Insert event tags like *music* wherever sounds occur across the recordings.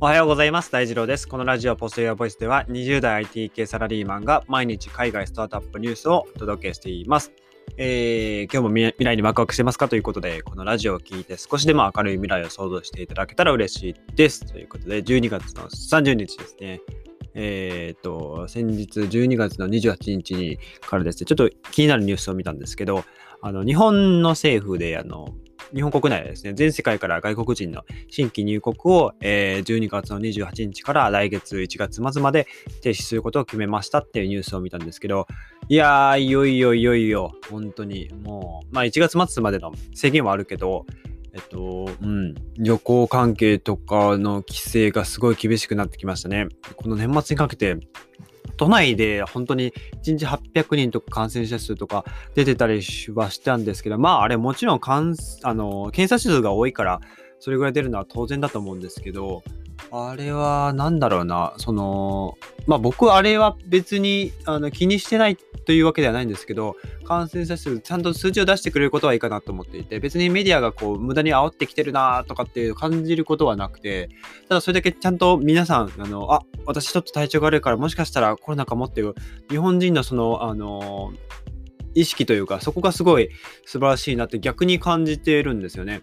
おはようございます。大二郎です。このラジオポストヨアボイスでは20代 IT 系サラリーマンが毎日海外スタートアップニュースをお届けしています。えー、今日も未来にワクワクしてますか？ということで、このラジオを聞いて少しでも明るい未来を想像していただけたら嬉しいです。ということで、12月の30日ですね。えっ、と、先日12月の28日にからですね、ちょっと気になるニュースを見たんですけど、あの、日本の政府で、あの、日本国内ですね、全世界から外国人の新規入国を、えー、12月の28日から来月1月末まで停止することを決めましたっていうニュースを見たんですけど、いやー、いよいよいよいよ、本当に、もう、まあ1月末までの制限はあるけど、えっと、うん、旅行関係とかの規制がすごい厳しくなってきましたね。この年末にかけて、都内で本当に1日800人とか感染者数とか出てたりはしたんですけど、まああれもちろんかんあの検査指数が多いからそれぐらい出るのは当然だと思うんですけど、あれは何だろうな、その、まあ僕あれは別にあの気にしてないというわけではないんですけど、感染者数、ちゃんと数値を出してくれることはいいかなと思っていて、別にメディアがこう無駄に煽ってきてるなとかっていう感じることはなくて、ただそれだけちゃんと皆さん、あの、あ、私ちょっと体調が悪いからもしかしたらコロナかもっていう日本人のその、あの、意識というか、そこがすごい素晴らしいなって逆に感じているんですよね。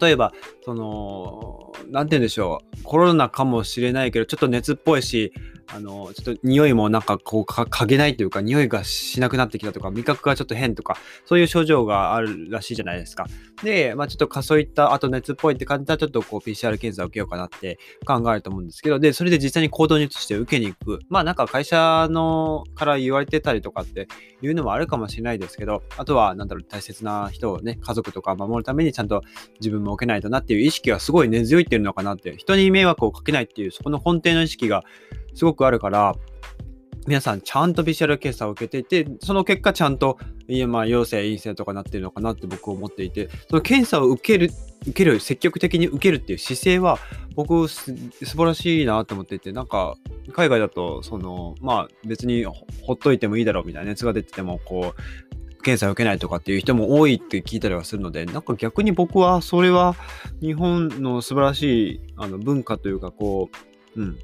例えば、その、なんて言うんでしょう、コロナかもしれないけど、ちょっと熱っぽいし、あの、ちょっと匂いもなんかこうか、嗅げないというか、匂いがしなくなってきたとか、味覚がちょっと変とか、そういう症状があるらしいじゃないですか。で、まあちょっとかそういった、あと熱っぽいって感じたら、ちょっとこう PCR 検査を受けようかなって考えると思うんですけど、で、それで実際に行動に移して受けに行く。まあなんか会社のから言われてたりとかっていうのもあるかもしれないですけど、あとは、なんだろう、大切な人をね、家族とか守るためにちゃんと自分も受けないとなってていう意識がすごい根強いってるのかなって、人に迷惑をかけないっていう、そこの根底の意識がすごくあるから、皆さんちゃんとビジュアル検査を受けていて、その結果ちゃんと、いやま陽性、陰性とかなってるのかなって僕は思っていて、その検査を受ける、受ける、積極的に受けるっていう姿勢は、僕素晴らしいなと思っていて、なんか、海外だと、その、まあ別にほっといてもいいだろうみたいな熱が出てても、こう、検査を受けないとかっていう人も多いって聞いたりはするので、なんか逆に僕はそれは日本の素晴らしいあの文化というか、こう、うん、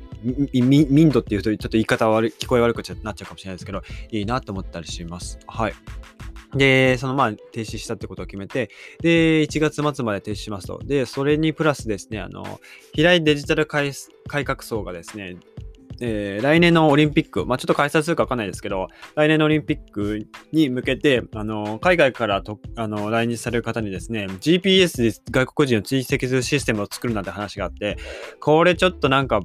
民度っていうとちょっと言い方悪い、聞こえ悪くなっちゃうかもしれないですけど、いいなと思ったりします。はい。で、そのまあ停止したってことを決めて、で、1月末まで停止しますと。で、それにプラスですね、あの、平井デジタル改革層がですね、えー、来年のオリンピック、まあ、ちょっと開催するかわかんないですけど、来年のオリンピックに向けて、あの、海外からとあの来日される方にですね、GPS で外国人を追跡するシステムを作るなんて話があって、これちょっとなんか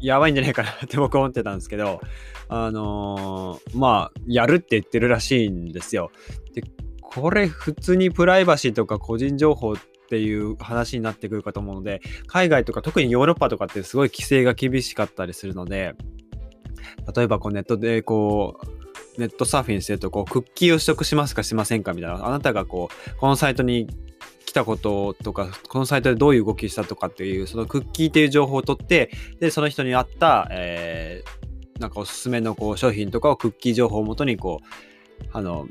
やばいんじゃないかなって僕は思ってたんですけど、あのー、まあ、やるって言ってるらしいんですよ。で、これ普通にプライバシーとか個人情報っていう話になってくるかと思うので、海外とか特にヨーロッパとかってすごい規制が厳しかったりするので、例えばこうネットでこう、ネットサーフィンしてるとこうクッキーを取得しますかしませんかみたいなあなたがこうこのサイトに来たこととか、このサイトでどういう動きしたとかっていう、そのクッキーっていう情報を取って、で、その人に合った、えー、なんかおすすめのこう商品とかをクッキー情報をもとにこう、あの、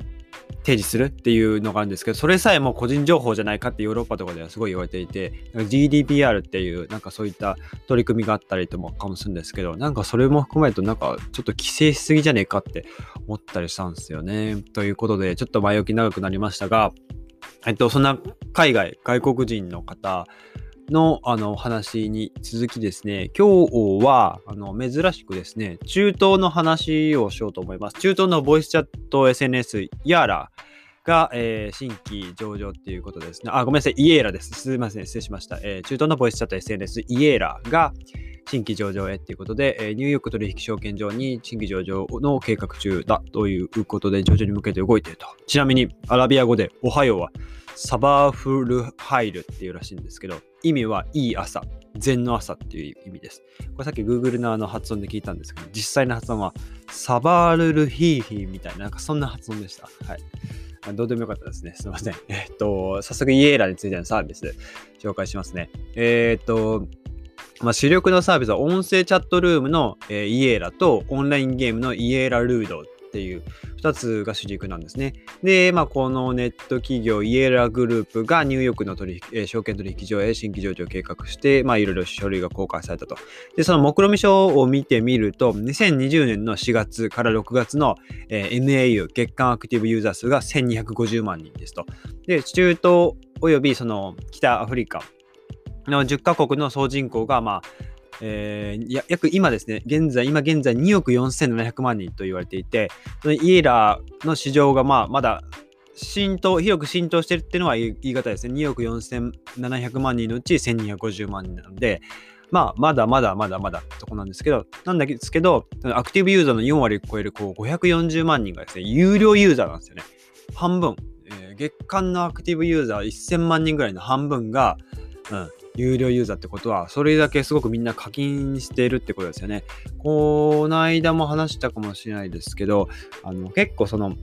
提示するっていうのがあるんですけど、それさえも個人情報じゃないかってヨーロッパとかではすごい言われていて、GDPR っていうなんかそういった取り組みがあったりとかもするんですけど、なんかそれも含めるとなんかちょっと規制しすぎじゃねえかって思ったりしたんですよね。ということで、ちょっと前置き長くなりましたが、えっと、そんな海外、外国人の方のあの話に続きですね、今日はあの珍しくですね、中東の話をしようと思います。中東のボイスチャット SNS、ヤーラが、えー、新規上場っていうことですね。あ、ごめんなさい、イエーラです。すみません、失礼しました。えー、中東のボイスチャット SNS、イエーラが、新規上場へっていうことで、えニューヨーク取引証券場に新規上場の計画中だということで、上場に向けて動いていると。ちなみに、アラビア語でおはようはサバーフルハイルっていうらしいんですけど、意味はいい朝、禅の朝っていう意味です。これさっき Google のあの発音で聞いたんですけど、実際の発音はサバールルヒーヒーみたいな、なんかそんな発音でした。はい。どうでもよかったですね。すいません。えっと、早速イエーラについてのサービス紹介しますね。え、っと、まあ、主力のサービスは音声チャットルームの、えー、イエーラとオンラインゲームのイエーラルードっていう2つが主軸なんですね。で、まあ、このネット企業イエラグループがニューヨークの取引、え、証券取引所へ新規上場を計画して、まあ、いろいろ書類が公開されたと。で、その目論見書を見てみると、2020年の4月から6月の、えー、MAU、月間アクティブユーザー数が1250万人ですと。で、中東およびその北アフリカの10カ国の総人口が、まあ、えー、約今ですね、現在、今現在2億4700万人と言われていて、そのイエラーの市場がまあまだ浸透、広く浸透してるっていうのは言い方ですね。2億4700万人のうち1250万人なので、まあ、まだまだまだまだとこなんですけど、なんですけど、アクティブユーザーの4割を超えるこう540万人がですね、有料ユーザーなんですよね。半分。えー、月間のアクティブユーザー1000万人ぐらいの半分が、うん、有料ユーザーってことは、それだけすごくみんな課金しているってことですよね。この間も話したかもしれないですけど、あの結構その、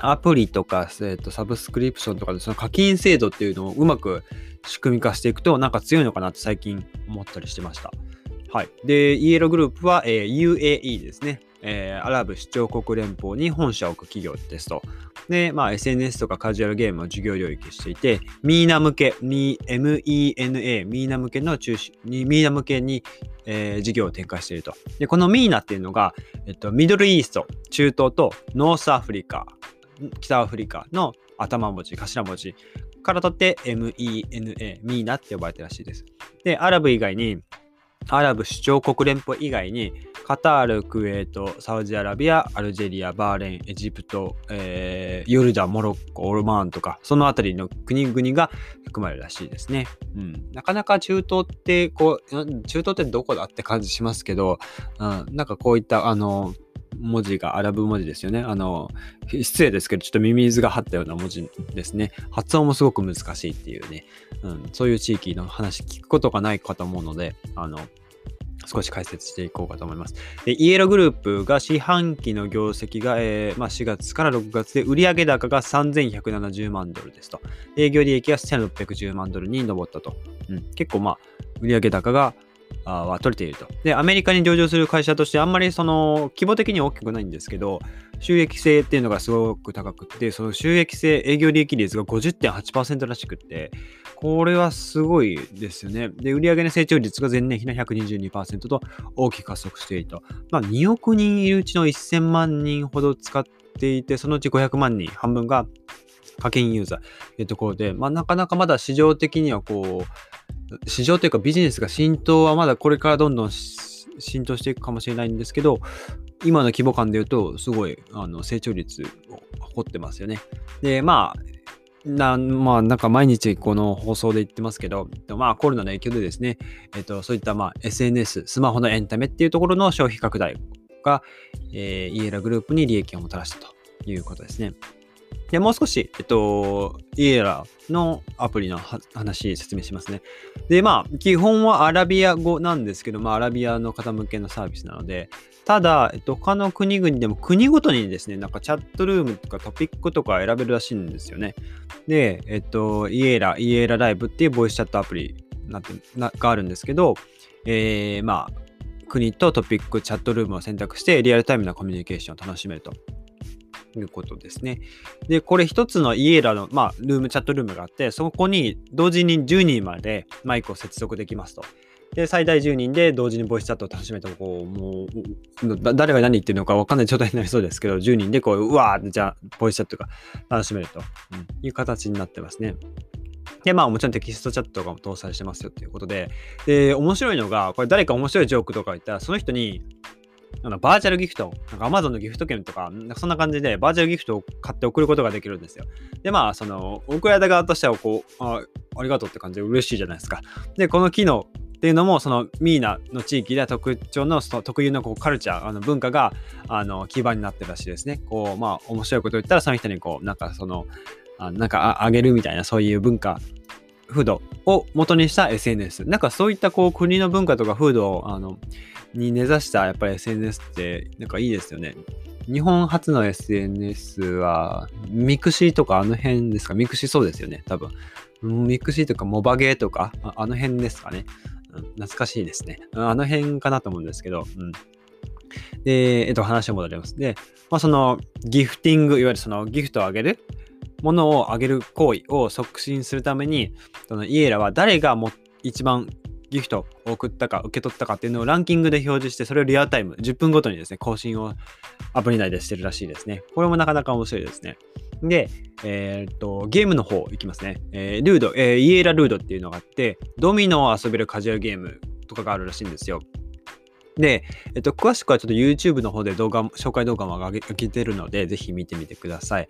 アプリとか、えー、とサブスクリプションとかでその課金制度っていうのをうまく仕組み化していくとなんか強いのかなって最近思ったりしてました。はい。で、イエローグループは、えー、UAE ですね。えー、アラブ首長国連邦に本社を置く企業ですと。で、まあ、SNS とかカジュアルゲームを事業領域していて、ミーナ向け、MENA、ミーナ向けの中心、ミーナ向けに、えー、事業を展開していると。で、このミーナっていうのが、えっと、ミドルイースト、中東とノースアフリカ、北アフリカの頭文字、頭文字から取って MENA、ミーナって呼ばれてるらしいです。で、アラブ以外に、アラブ首長国連邦以外に、カタール、クウェート、サウジアラビア、アルジェリア、バーレン、エジプト、えー、ヨルダン、モロッコ、オルマーンとか、その辺りの国々が含まれるらしいですね。うん。なかなか中東って、こう、中東ってどこだって感じしますけど、うん、なんかこういった、あの、文字がアラブ文字ですよね。あの、失礼ですけど、ちょっとミミズが張ったような文字ですね。発音もすごく難しいっていうね、うん、そういう地域の話聞くことがないかと思うので、あの、少し解説していこうかと思います。で、イエログループが四半期の業績が、えーまあ、4月から6月で売上高が3170万ドルですと。営業利益が1610万ドルに上ったと。うん、結構まあ、売上高がは取れていると。で、アメリカに上場する会社としてあんまりその規模的には大きくないんですけど、収益性っていうのがすごく高くて、その収益性、営業利益率が50.8%らしくって、これはすごいですよね。で、売上の成長率が前年比の122%と大きく加速していると。まあ、2億人いるうちの1000万人ほど使っていて、そのうち500万人、半分が課金ユーザーというところで、まあ、なかなかまだ市場的にはこう、市場というかビジネスが浸透はまだこれからどんどん浸透していくかもしれないんですけど、今の規模感で言うと、すごいあの成長率を誇ってますよね。で、まあ、なまあ、なんか毎日この放送で言ってますけど、まあコロナの影響でですね、えっと、そういったまあ SNS、スマホのエンタメっていうところの消費拡大が、えー、イエラグループに利益をもたらしたということですね。で、もう少し、えっと、イエラのアプリの話説明しますね。で、まあ、基本はアラビア語なんですけど、まあ、アラビアの方向けのサービスなので、ただ、えっと、他の国々でも国ごとにですね、なんかチャットルームとかトピックとか選べるらしいんですよね。で、えっと、イエラ、イエラライブっていうボイスチャットアプリなってながあるんですけど、えー、まあ、国とトピック、チャットルームを選択してリアルタイムなコミュニケーションを楽しめると。いうことですね。で、これ一つのイエラの、まあ、ルーム、チャットルームがあって、そこに同時に10人までマイクを接続できますと。で、最大10人で同時にボイスチャットを楽しめても、こう、もう、誰が何言ってるのか分かんない状態になりそうですけど、10人でこう、うわー、じゃあ、ボイスチャットが楽しめると、いう形になってますね。で、まあもちろんテキストチャットが搭載してますよっていうことで、で、面白いのが、これ誰か面白いジョークとか言ったら、その人に、あのバーチャルギフト、なんか Amazon のギフト券とか、なんかそんな感じでバーチャルギフトを買って送ることができるんですよ。で、まあ、その、送られた側としては、こうあ、ありがとうって感じで嬉しいじゃないですか。で、この機能っていうのも、そのミーナの地域では特徴のその特有のこうカルチャー、あの文化があの基盤になってるらしいですね。こう、まあ、面白いことを言ったら、その人にこう、なんかその、あなんかあげるみたいな、そういう文化風土を元にした SNS。なんかそういったこう国の文化とか風土をあのに根ざしたやっぱり SNS ってなんかいいですよね。日本初の SNS はミクシーとかあの辺ですか？ミクシーそうですよね、多分。ミクシーとかモバゲーとかあの辺ですかね、懐かしいですね。あの辺かなと思うんですけど、うん。で、えっと、話を戻ります。で、まあ、そのギフティング、いわゆるそのギフトをあげるものをあげる行為を促進するために、そのイエラは誰がも一番ギフトを送ったか受け取ったかっていうのをランキングで表示して、それをリアルタイム、10分ごとにですね、更新をアプリ内でしてるらしいですね。これもなかなか面白いですね。で、えー、っと、ゲームの方いきますね。えー、ルード、えー、イエラルードっていうのがあって、ドミノを遊べるカジュアルゲームとかがあるらしいんですよ。で、えっと、詳しくはちょっと YouTube の方で動画、紹介動画も上げてるので、ぜひ見てみてください。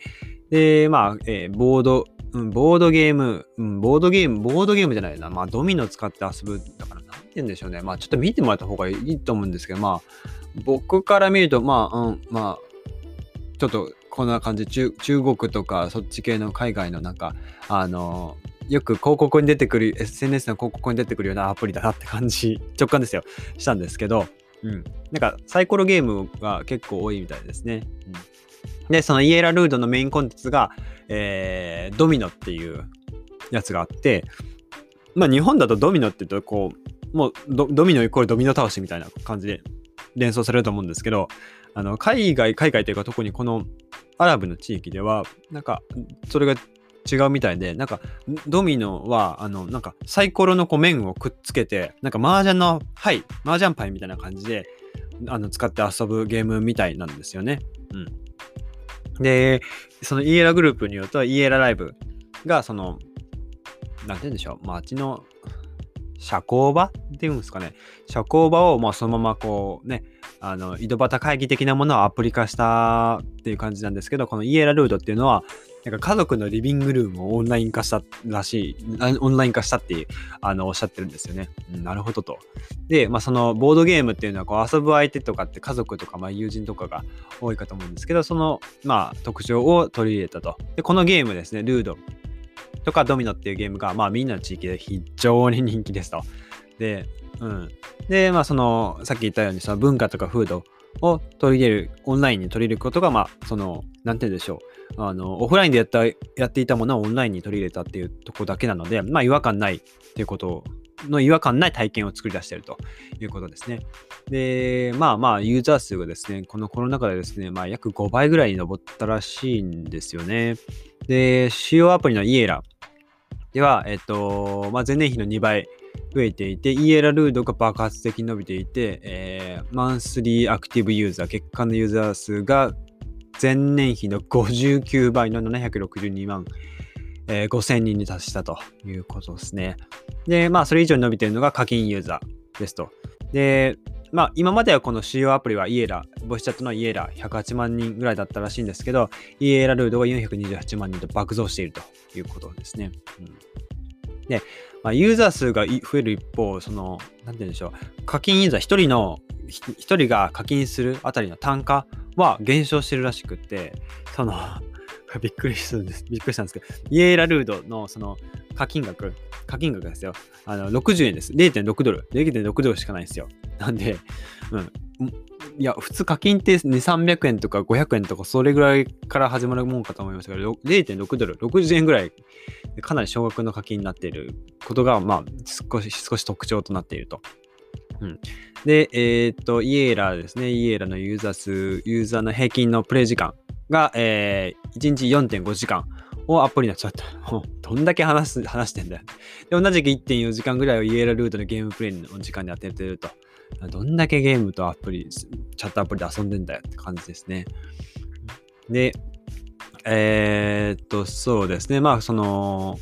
で、まあ、えー、ボード、うん、ボードゲーム、うん、ボードゲーム、ボードゲームじゃないな。まあ、ドミノ使って遊ぶ。だから、なんて言うんでしょうね。まあ、ちょっと見てもらった方がいいと思うんですけど、まあ、僕から見ると、まあ、うん、まあ、ちょっとこんな感じ中、中国とかそっち系の海外のなんか、あのよく広告に出てくる、SNS の広告に出てくるようなアプリだなって感じ、直感ですよ、したんですけど、うん。なんかサイコロゲームが結構多いみたいですね。うん、で、そのイエラルードのメインコンテンツが、えー、ドミノっていうやつがあって、まあ日本だとドミノって言うとこう、もうドミノイコールドミノ倒しみたいな感じで連想されると思うんですけど、あの海外、海外というか特にこのアラブの地域では、なんかそれが違うみたいで、なんか、ドミノは、あの、なんか、サイコロのこう面をくっつけて、なんか、麻雀の、はい、麻雀パイみたいな感じで、あの、使って遊ぶゲームみたいなんですよね。うん。で、そのイエラグループによると、イエラライブが、その、なんて言うんでしょう、街の社交場っていうんですかね。社交場を、まあ、そのままこうね、あの、井戸端会議的なものをアプリ化したっていう感じなんですけど、このイエラルードっていうのは、なんか家族のリビングルームをオンライン化したらしい、オンライン化したっていう、あの、おっしゃってるんですよね。うん、なるほどと。で、まあ、そのボードゲームっていうのは、こう、遊ぶ相手とかって家族とか、まあ、友人とかが多いかと思うんですけど、その、まあ、特徴を取り入れたと。で、このゲームですね、ルードとかドミノっていうゲームが、まあ、みんなの地域で非常に人気ですと。で、うん。で、まあ、その、さっき言ったように、その文化とか風土を取り入れる、オンラインに取り入れることが、まあ、その、なんて言うんでしょう。あの、オフラインでやったやっていたものをオンラインに取り入れたっていうとこだけなので、まあ、違和感ないっていうことの違和感ない体験を作り出しているということですね。で、まあまあ、ユーザー数がですね、このコロナ禍でですね、まあ、約5倍ぐらいに上ったらしいんですよね。で、主要アプリのイエラでは、えっと、まあ、前年比の2倍増えていて、イエラルードが爆発的に伸びていて、えー、マンスリーアクティブユーザー、月間のユーザー数が前年比の59倍の762万、えー、5000人に達したということですね。で、まあ、それ以上に伸びているのが課金ユーザーですと。で、まあ、今まではこの主要アプリはイエラ、ボイスチャットのイエラ108万人ぐらいだったらしいんですけど、イエラルードが428万人と爆増しているということですね。うん、で、まあ、ユーザー数が増える一方、その、なんて言うんでしょう、課金ユーザー1人の、1人が課金するあたりの単価は減少してるらしくって、その *laughs* びっくりするんです。びっくりしたんですけど、イエーラルードのその課金額、課金額ですよ。あの、60円です。0.6ドル。0.6ドルしかないんですよ。なんで、うん。いや、普通課金って2、300円とか500円とかそれぐらいから始まるもんかと思いましたけど、0.6ドル、60円ぐらい、かなり少額の課金になっていることが、まあ、少し、少し特徴となっていると。うん、で、えー、っと、イエーラですね。イエーラのユーザー数、ユーザーの平均のプレイ時間が、えー、1日4.5時間をアップリのちょっと、*laughs* どんだけ話す、話してんだよ。で、同じく1.4時間ぐらいをイエーラルートのゲームプレイの時間に当ててると。どんだけゲームとアプリ、チャットアプリで遊んでんだよって感じですね。で、えー、っと、そうですね。まあ、その、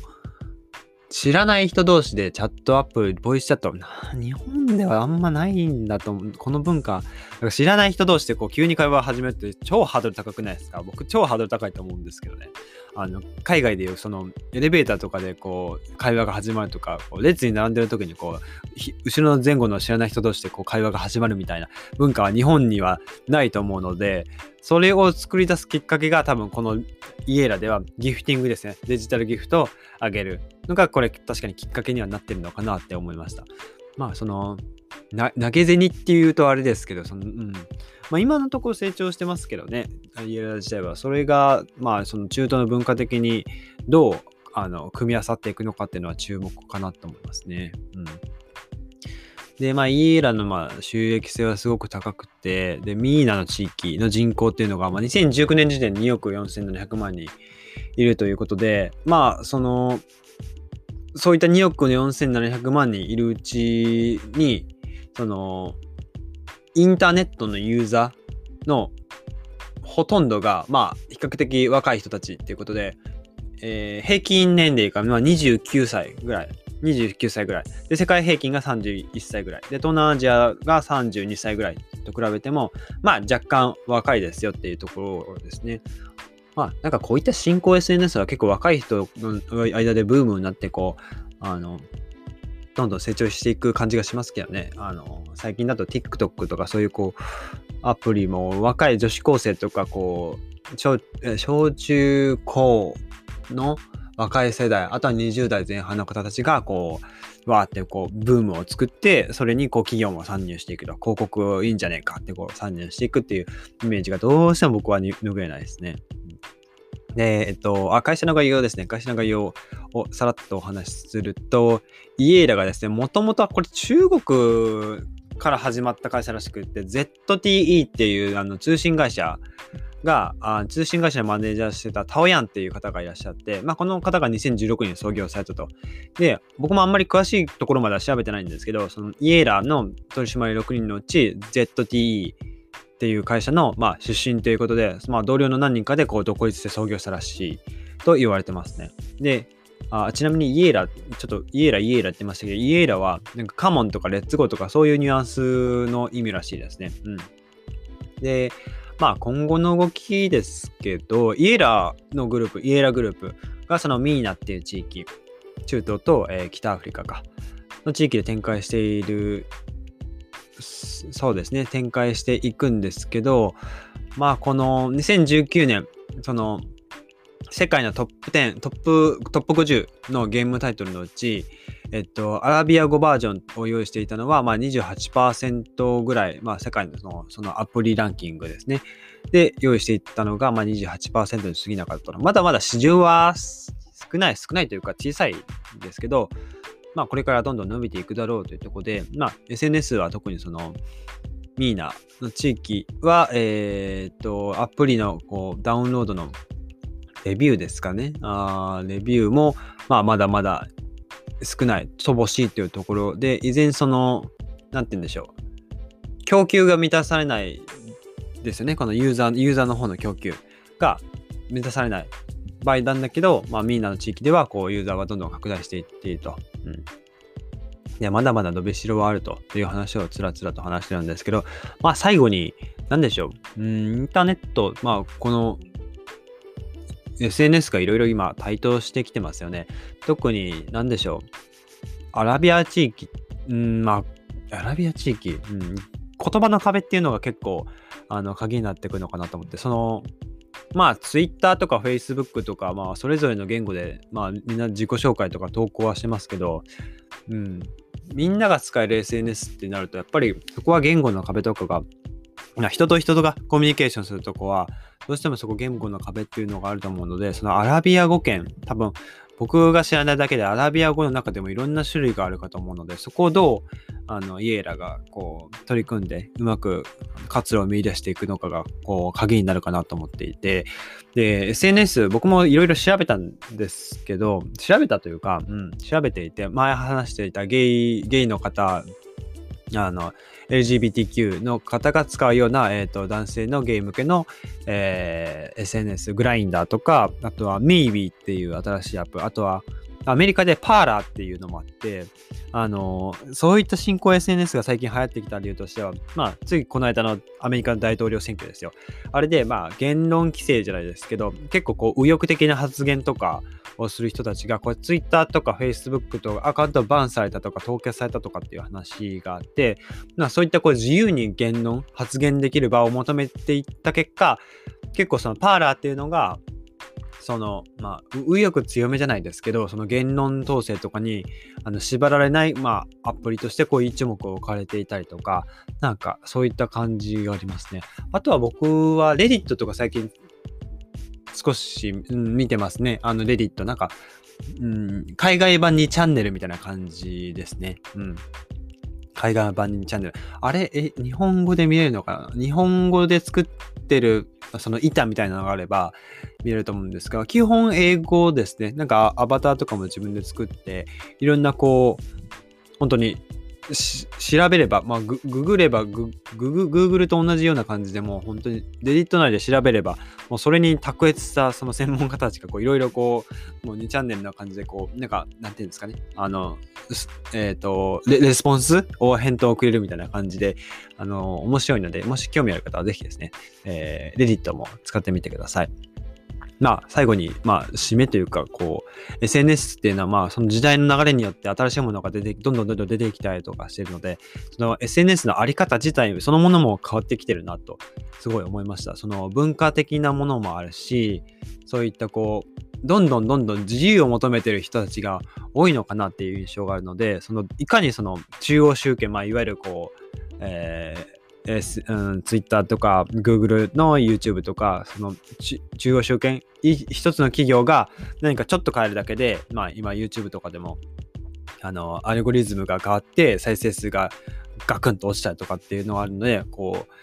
知らない人同士でチャットアップ、ボイスチャット、日本ではあんまないんだと思う。この文化、知らない人同士でこう急に会話を始めるって超ハードル高くないですか？僕超ハードル高いと思うんですけどね。あの、海外でいうそのエレベーターとかでこう会話が始まるとか、こう列に並んでる時にこう、後ろの前後の知らない人同士でこう会話が始まるみたいな文化は日本にはないと思うので、それを作り出すきっかけが多分このイエーラではギフティングですね。デジタルギフトをあげるのがこれ確かにきっかけにはなってるのかなって思いました。まあその投げ銭っていうとあれですけど、そのうんまあ、今のところ成長してますけどね、イエラ自体は。それが、まあ、その中東の文化的にどうあの組み合わさっていくのかっていうのは注目かなと思いますね。うんで、まあ、イエラのまあ収益性はすごく高くて、で、ミーナの地域の人口っていうのが、まあ、2019年時点で2億4700万人いるということで、まあ、その、そういった2億4700万人いるうちに、その、インターネットのユーザーのほとんどが、まあ、比較的若い人たちっていうことで、えー、平均年齢がまあ29歳ぐらい。29歳ぐらい。で、世界平均が31歳ぐらい。で、東南アジアが32歳ぐらいと比べても、まあ若干若いですよっていうところですね。まあなんかこういった新興 SNS は結構若い人の間でブームになってこう、あの、どんどん成長していく感じがしますけどね。あの、最近だと TikTok とかそういうこう、アプリも若い女子高生とかこう、小小中高の若い世代、あとは20代前半の方たちが、こう、わーってこう、ブームを作って、それにこう、企業も参入していくと、広告いいんじゃねえかってこう、参入していくっていうイメージがどうしても僕は拭えないですね。で、えっと、あ会社の概要ですね。会社の概要をさらっとお話しすると、イエーラがですね、もともとはこれ中国から始まった会社らしくって、ZTE っていうあの通信会社があ通信会社のマネージャーしてたタオヤンっていう方がいらっしゃって、まあ、この方が2016年創業されたと。で、僕もあんまり詳しいところまでは調べてないんですけど、そのイエーラの取締役6人のうち ZTE っていう会社の、まあ、出身ということで、まあ、同僚の何人かでこう独立して創業したらしいと言われてますね。で、あちなみにイエーラ、ちょっとイエラ、イエーラって言ってましたけど、イエーラはなんかカモンとかレッツゴーとかそういうニュアンスの意味らしいですね。うん。で、まあ今後の動きですけど、イエラのグループ、イエラグループがそのミーナっていう地域、中東と、えー、北アフリカか、の地域で展開している、そうですね、展開していくんですけど、まあこの2019年、その世界のトップ10、トップ、トップ50のゲームタイトルのうち、えっと、アラビア語バージョンを用意していたのは、まあ、28%ぐらい、まあ、世界のそのそのアプリランキングですね。で、用意していったのが、まあ、28%に過ぎなかったの。まだまだ市場は少ない、少ないというか小さいんですけど、まあ、これからどんどん伸びていくだろうというところで、まあ、SNS は特にその、ミーナの地域は、えー、っと、アプリのこうダウンロードのレビューですかね。あレビューも、まあ、まだまだ少ない、乏しいっていうところで、依然その、なんて言うんでしょう。供給が満たされないですよね。このユーザー、ユーザーの方の供給が満たされない場合なんだけど、まあ、みんなの地域では、こう、ユーザーがどんどん拡大していっていると。うん。で、まだまだ伸びしろはあるという話をつらつらと話してるんですけど、まあ、最後に、何でしょう。うん、インターネット、まあ、この SNS がいろいろ今台頭してきてますよね。特に何でしょう。アラビア地域、うん、まあ、アラビア地域、うん、言葉の壁っていうのが結構あの鍵になってくるのかなと思って、その、まあ、Twitter とか Facebook とか、まあ、それぞれの言語で、まあ、みんな自己紹介とか投稿はしてますけど、うん、みんなが使える SNS ってなると、やっぱりそこは言語の壁とかが人と人とがコミュニケーションするとこは、どうしてもそこ言語の壁っていうのがあると思うので、そのアラビア語圏、多分僕が知らないだけでアラビア語の中でもいろんな種類があるかと思うので、そこをどうあのイエーラがこう取り組んでうまく活路を見出していくのかがこう鍵になるかなと思っていて、で、SNS 僕もいろいろ調べたんですけど、調べたというか、うん、調べていて、前話していたゲイ、ゲイの方あの、LGBTQ の方が使うような、えーと、男性のゲイ向けの、えー、SNS、グラインダーとか、あとは Maybe っていう新しいアップ、あとはアメリカでパーラーっていうのもあって、あの、そういった新興 SNS が最近流行ってきた理由としては、まあ、ついこの間のアメリカの大統領選挙ですよ。あれで、まあ、言論規制じゃないですけど、結構こう、右翼的な発言とかをする人たちが、これ Twitter とか Facebook とかアカウントバンされたとか凍結されたとかっていう話があって、まあ、そういったこう自由に言論、発言できる場を求めていった結果、結構そのパーラーっていうのが、その、まあ、右翼強めじゃないですけど、その言論統制とかにあの縛られない、まあ、アプリとしてこう一目置かれていたりとか、なんかそういった感じがありますね。あとは僕はレディットとか最近少し、うん、見てますね。あのレディット。なんか、うん、海外版にチャンネルみたいな感じですね。うん。海外版にチャンネル。あれ、え、日本語で見れるのかな？日本語で作ってる、その板みたいなのがあれば見れると思うんですが、基本英語ですね。なんかアバターとかも自分で作って、いろんなこう、本当に調べれば、まあ、ググればググ、グーグルと同じような感じでもう本当にデリット内で調べれば、もうそれに卓越したその専門家たちがいろいろこう、もう2チャンネルな感じでこう、なんか、なんていうんですかね、あの、えっ、ー、とレ、レスポンスを返答をくれるみたいな感じで、あの、面白いので、もし興味ある方はぜひですね、えー、レディットも使ってみてください。まあ、最後に、まあ、締めというか、こう、SNS っていうのは、まあ、その時代の流れによって新しいものが出て、どんどんどんどん出てきたりとかしてるので、その SNS のあり方自体、そのものも変わってきてるなと、すごい思いました。その文化的なものもあるし、そういったこう、どんどんどんどん自由を求めてる人たちが多いのかなっていう印象があるので、そのいかにその中央集権、まあ、いわゆるこう、えーえーうん、Twitter とか Google の YouTube とか、その中央集権、一つの企業が何かちょっと変えるだけで、まあ今 YouTube とかでも、あの、アルゴリズムが変わって再生数がガクンと落ちたりとかっていうのがあるので、こう、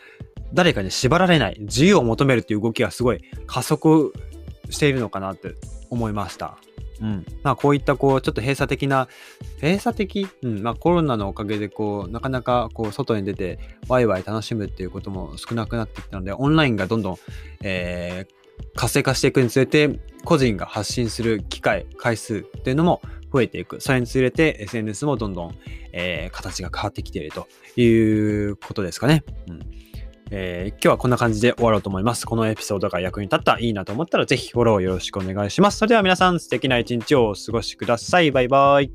誰かに縛られない、自由を求めるっていう動きがすごい加速しているのかなって思いました。うん。まあこういったこうちょっと閉鎖的な、閉鎖的？うん。まあコロナのおかげでこうなかなかこう外に出てワイワイ楽しむっていうことも少なくなってきたので、オンラインがどんどん、えー、活性化していくにつれて個人が発信する機会、回数っていうのも増えていく。それにつれて SNS もどんどん、えー、形が変わってきているということですかね。うんえー、今日はこんな感じで終わろうと思います。このエピソードが役に立った、いいなと思ったらぜひフォローよろしくお願いします。それでは皆さん素敵な一日をお過ごしください。バイバイ。